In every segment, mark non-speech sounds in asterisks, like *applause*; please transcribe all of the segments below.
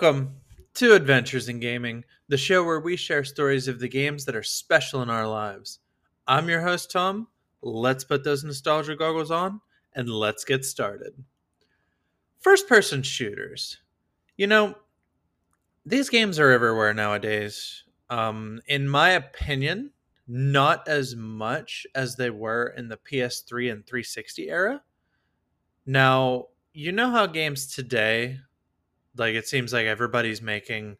Welcome to Adventures in Gaming, the show where we share stories of the games that are special in our lives. I'm your host, Tom. Let's put those nostalgia goggles on and let's get started. First person shooters. You know, these games are everywhere nowadays. Um, in my opinion, not as much as they were in the PS3 and 360 era. Now, you know how games today, like it seems like everybody's making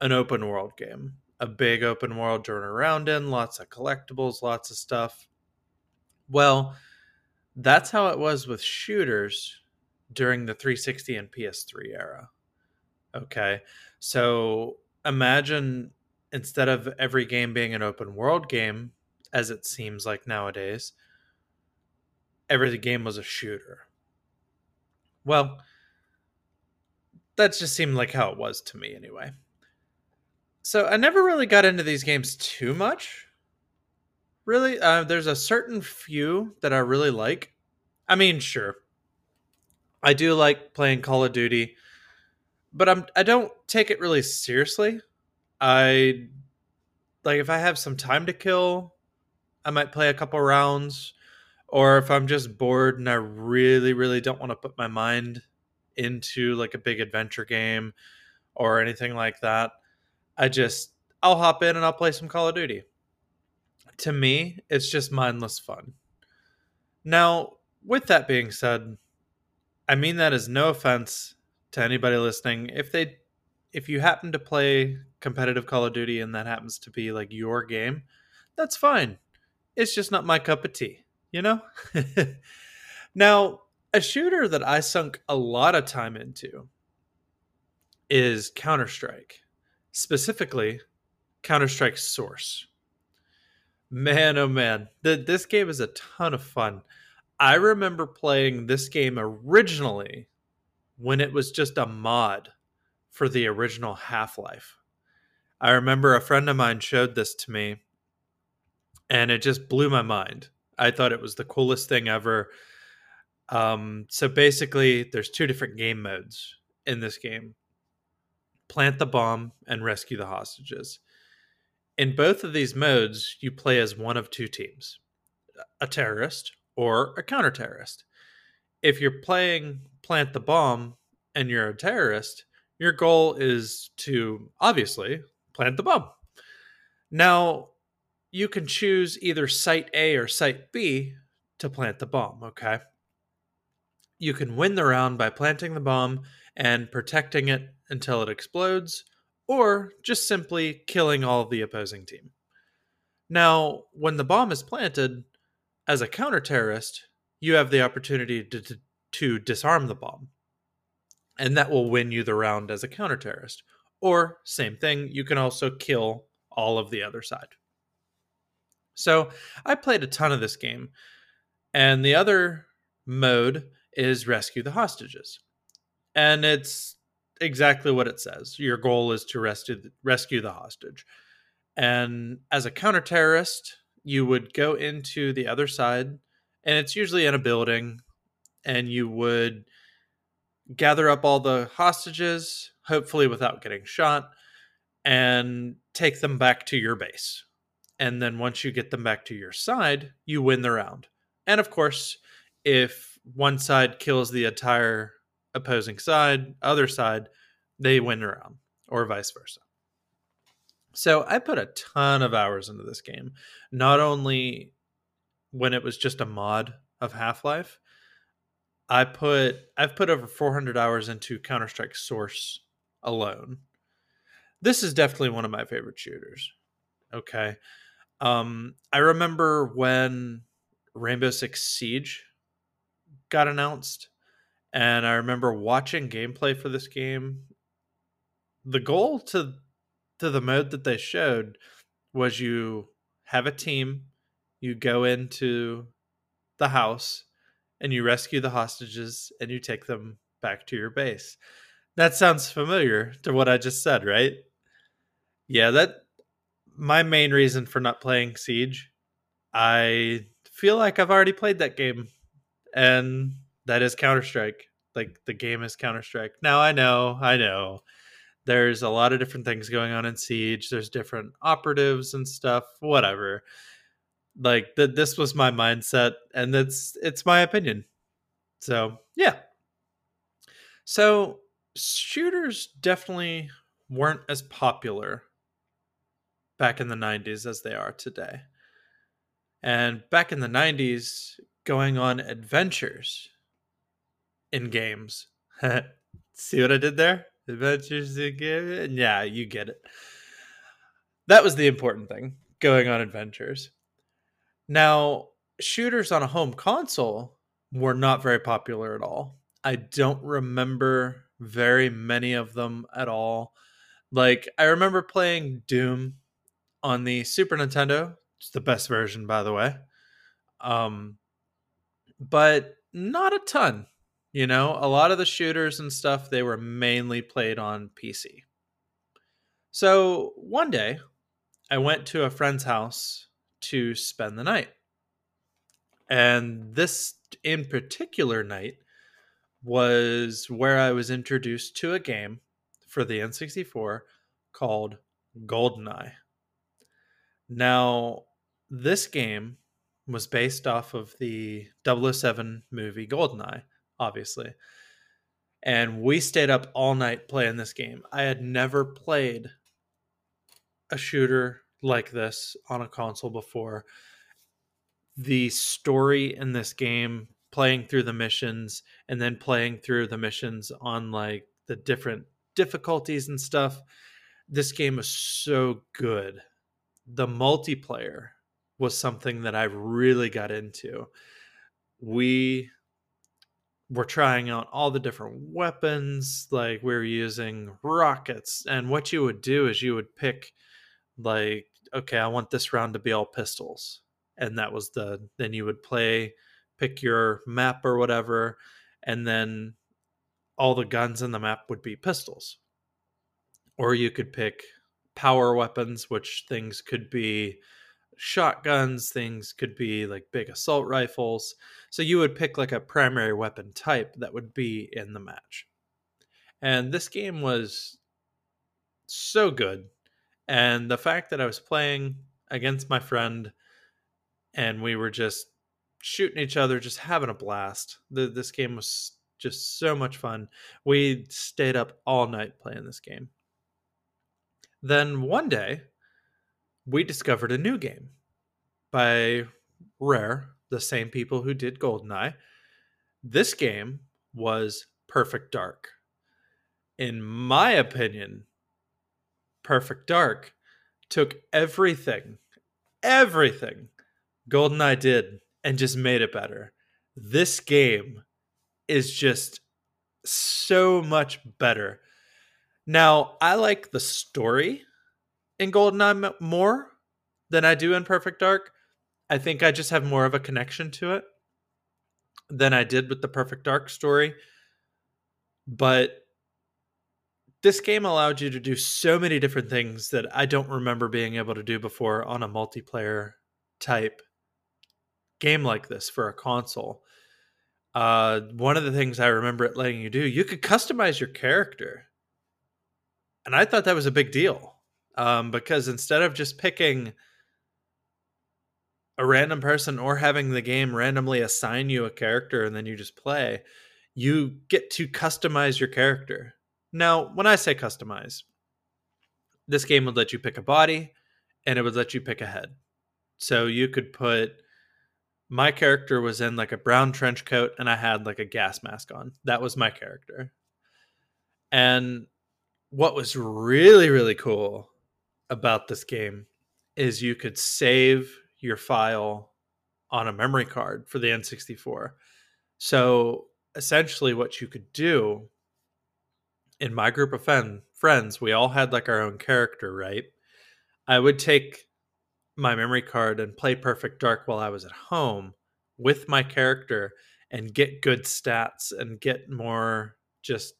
an open world game, a big open world to run around in, lots of collectibles, lots of stuff. Well, that's how it was with shooters during the 360 and PS3 era. Okay. So imagine instead of every game being an open world game, as it seems like nowadays, every game was a shooter. Well, that just seemed like how it was to me anyway. So I never really got into these games too much. Really, uh, there's a certain few that I really like. I mean, sure, I do like playing Call of Duty, but I'm I don't take it really seriously. I like if I have some time to kill, I might play a couple rounds. Or if I'm just bored and I really, really don't want to put my mind into like a big adventure game or anything like that, I just I'll hop in and I'll play some Call of Duty. To me, it's just mindless fun. Now, with that being said, I mean that as no offense to anybody listening. If they if you happen to play competitive Call of Duty and that happens to be like your game, that's fine. It's just not my cup of tea, you know? *laughs* now, a shooter that I sunk a lot of time into is Counter Strike, specifically Counter Strike Source. Man, oh man, the, this game is a ton of fun. I remember playing this game originally when it was just a mod for the original Half Life. I remember a friend of mine showed this to me and it just blew my mind. I thought it was the coolest thing ever. Um, so basically, there's two different game modes in this game plant the bomb and rescue the hostages. In both of these modes, you play as one of two teams a terrorist or a counter terrorist. If you're playing plant the bomb and you're a terrorist, your goal is to obviously plant the bomb. Now, you can choose either site A or site B to plant the bomb, okay? You can win the round by planting the bomb and protecting it until it explodes, or just simply killing all of the opposing team. Now, when the bomb is planted, as a counter terrorist, you have the opportunity to, to, to disarm the bomb. And that will win you the round as a counter terrorist. Or, same thing, you can also kill all of the other side. So, I played a ton of this game. And the other mode is rescue the hostages. And it's exactly what it says. Your goal is to rescue rescue the hostage. And as a counter terrorist, you would go into the other side, and it's usually in a building, and you would gather up all the hostages, hopefully without getting shot, and take them back to your base. And then once you get them back to your side, you win the round. And of course, if one side kills the entire opposing side, other side, they win the round, or vice versa. So I put a ton of hours into this game, not only when it was just a mod of Half Life. I put I've put over 400 hours into Counter Strike Source alone. This is definitely one of my favorite shooters. Okay, um, I remember when Rainbow Six Siege got announced, and I remember watching gameplay for this game. The goal to to the mode that they showed was you have a team, you go into the house, and you rescue the hostages and you take them back to your base. That sounds familiar to what I just said, right? Yeah, that my main reason for not playing Siege. I feel like I've already played that game, and that is Counter Strike. like the game is Counter Strike. Now I know, I know. There's a lot of different things going on in Siege. There's different operatives and stuff. Whatever. Like that, this was my mindset, and it's it's my opinion. So yeah. So shooters definitely weren't as popular back in the 90s as they are today. And back in the 90s, going on adventures in games. *laughs* See what I did there? Adventures in games? Yeah, you get it. That was the important thing, going on adventures. Now, shooters on a home console were not very popular at all. I don't remember very many of them at all. Like, I remember playing Doom on the Super Nintendo it's the best version, by the way. Um, but not a ton. You know, a lot of the shooters and stuff they were mainly played on PC. So one day, I went to a friend's house to spend the night. And this in particular night was where I was introduced to a game for the N64 called GoldenEye. Now, this game was based off of the 007 movie GoldenEye, obviously. And we stayed up all night playing this game. I had never played a shooter like this on a console before. The story in this game, playing through the missions and then playing through the missions on like the different difficulties and stuff, this game is so good the multiplayer was something that I really got into. We were trying out all the different weapons, like we were using rockets. And what you would do is you would pick, like, okay, I want this round to be all pistols. And that was the, then you would play, pick your map or whatever. And then all the guns in the map would be pistols. Or you could pick power weapons, which things could be shotguns, things could be like big assault rifles. So you would pick like a primary weapon type that would be in the match. And this game was so good. And the fact that I was playing against my friend and we were just shooting each other, just having a blast. The, this game was just so much fun. We stayed up all night playing this game. Then one day, we discovered a new game by Rare, the same people who did GoldenEye. This game was Perfect Dark. In my opinion, Perfect Dark took everything, everything GoldenEye did and just made it better. This game is just so much better now, I like the story in GoldenEye more than I do in Perfect Dark. I think I just have more of a connection to it than I did with the Perfect Dark story. But this game allowed you to do so many different things that I don't remember being able to do before on a multiplayer type game like this for a console. Uh, one of the things I remember it letting you do, you could customize your character and I thought that was a big deal um, because instead of just picking a random person or having the game randomly assign you a character and then you just play, you get to customize your character. Now, when I say customize, this game would let you pick a body and it would let you pick a head. So you could put my character was in like a brown trench coat and I had like a gas mask on. That was my character. And what was really really cool about this game is you could save your file on a memory card for the N64. So essentially what you could do in my group of fen- friends, we all had like our own character, right? I would take my memory card and play Perfect Dark while I was at home with my character and get good stats and get more just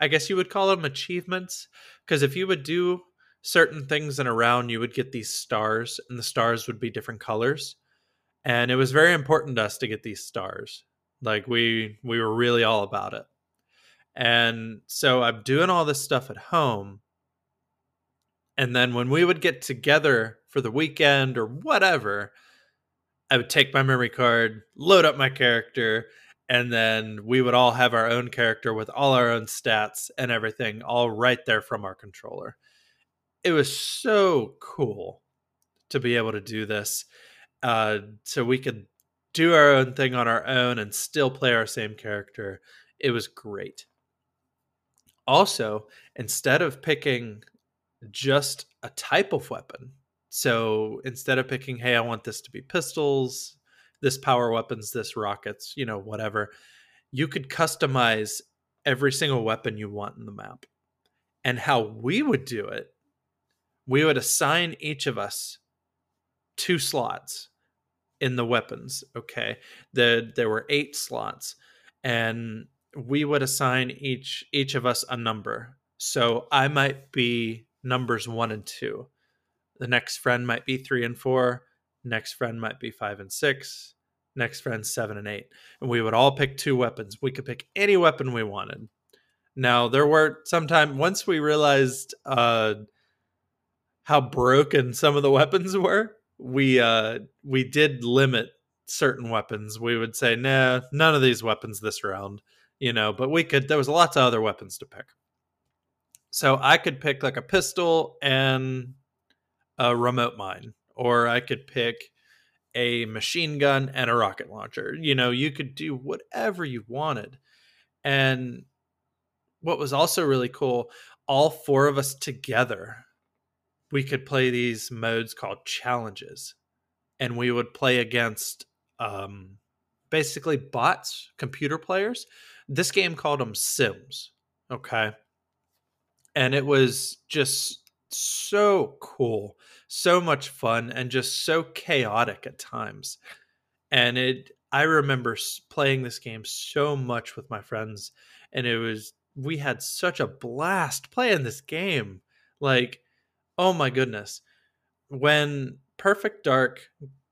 I guess you would call them achievements. Because if you would do certain things in a round, you would get these stars, and the stars would be different colors. And it was very important to us to get these stars. Like we we were really all about it. And so I'm doing all this stuff at home. And then when we would get together for the weekend or whatever, I would take my memory card, load up my character, and then we would all have our own character with all our own stats and everything all right there from our controller. It was so cool to be able to do this. Uh, so we could do our own thing on our own and still play our same character. It was great. Also, instead of picking just a type of weapon, so instead of picking, hey, I want this to be pistols, this power weapons, this rockets, you know, whatever, you could customize every single weapon you want in the map. And how we would do it, we would assign each of us two slots in the weapons. Okay. The there were eight slots. And we would assign each each of us a number. So I might be numbers one and two. The next friend might be three and four. Next friend might be five and six. Next friend seven and eight. And we would all pick two weapons. We could pick any weapon we wanted. Now there were sometime once we realized uh, how broken some of the weapons were, we uh, we did limit certain weapons. We would say, nah, none of these weapons this round, you know. But we could. There was lots of other weapons to pick. So I could pick like a pistol and a remote mine, or I could pick a machine gun and a rocket launcher. You know, you could do whatever you wanted. And what was also really cool, all four of us together, we could play these modes called challenges. And we would play against um, basically bots, computer players. This game called them Sims. Okay. And it was just so cool, so much fun, and just so chaotic at times. And it, I remember playing this game so much with my friends, and it was we had such a blast playing this game. Like, oh my goodness, when Perfect Dark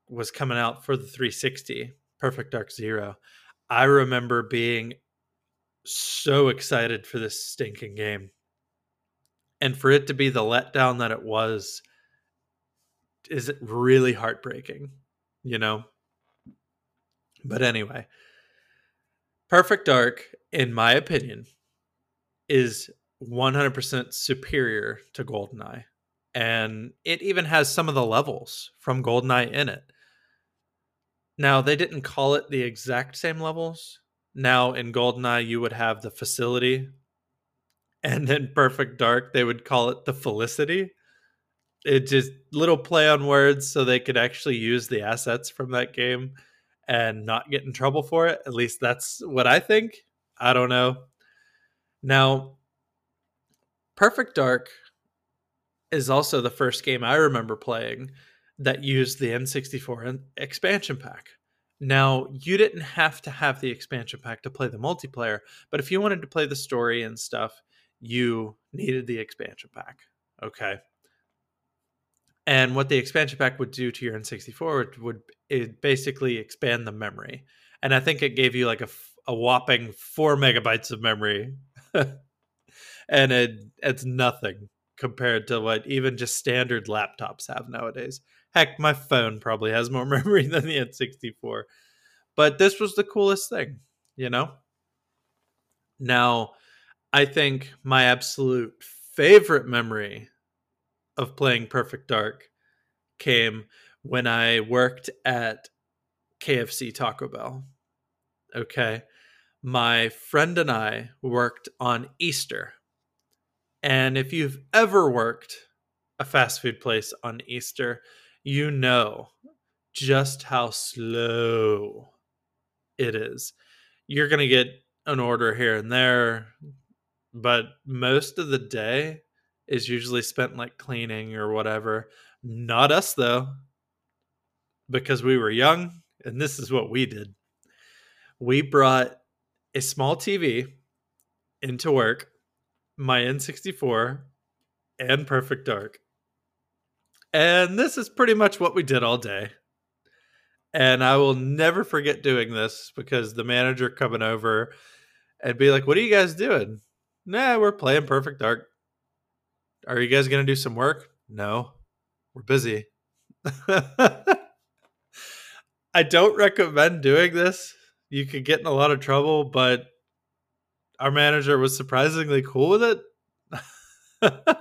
was coming out for the 360, Perfect Dark Zero, I remember being so excited for this stinking game. And for it to be the letdown that it was is it really heartbreaking you know? But anyway perfect dark in my opinion is 100% superior to goldeneye and it even has some of the levels from goldeneye in it now they didn't call it the exact same levels now in goldeneye you would have the facility and then Perfect Dark, they would call it the Felicity. It just little play on words so they could actually use the assets from that game and not get in trouble for it. At least that's what I think. I don't know. Now, Perfect Dark is also the first game I remember playing that used the N64 expansion pack. Now, you didn't have to have the expansion pack to play the multiplayer, but if you wanted to play the story and stuff, you needed the expansion pack. Okay. And what the expansion pack would do to your N64 would, it basically expand the memory. And I think it gave you like a, a whopping four megabytes of memory. *laughs* and it it's nothing compared to what even just standard laptops have nowadays. Heck, my phone probably has more *laughs* memory than the N64. But this was the coolest thing, you know? Now, I think my absolute favorite memory of playing Perfect Dark came when I worked at KFC Taco Bell. Okay. My friend and I worked on Easter. And if you've ever worked a fast food place on Easter, you know just how slow it is. You're going to get an order here and there, but most of the day is usually spent like cleaning or whatever. Not us though, because we were young and this is what we did. We brought a small TV into work, my N64, and Perfect Dark. And this is pretty much what we did all day. And I will never forget doing this because the manager coming over and be like, What are you guys doing? Nah, we're playing Perfect Dark. Are you guys going to do some work? No, we're busy. *laughs* I don't recommend doing this. You could get in a lot of trouble, but our manager was surprisingly cool with it. *laughs*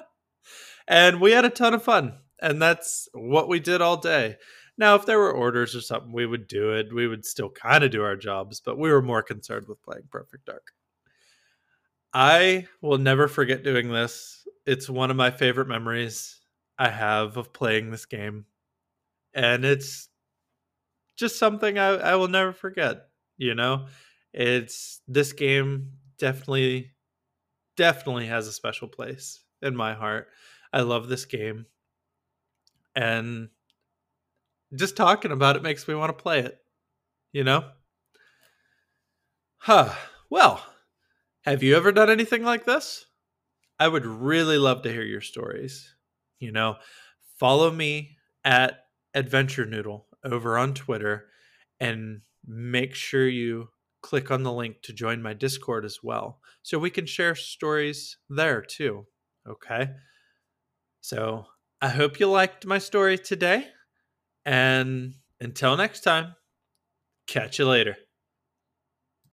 and we had a ton of fun. And that's what we did all day. Now, if there were orders or something, we would do it. We would still kind of do our jobs, but we were more concerned with playing Perfect Dark. I will never forget doing this. It's one of my favorite memories I have of playing this game. And it's just something I, I will never forget. You know, it's this game definitely, definitely has a special place in my heart. I love this game. And just talking about it makes me want to play it, you know? Huh. Well, have you ever done anything like this? I would really love to hear your stories. You know, follow me at Adventure Noodle over on Twitter and make sure you click on the link to join my Discord as well so we can share stories there too. Okay. So I hope you liked my story today. And until next time, catch you later.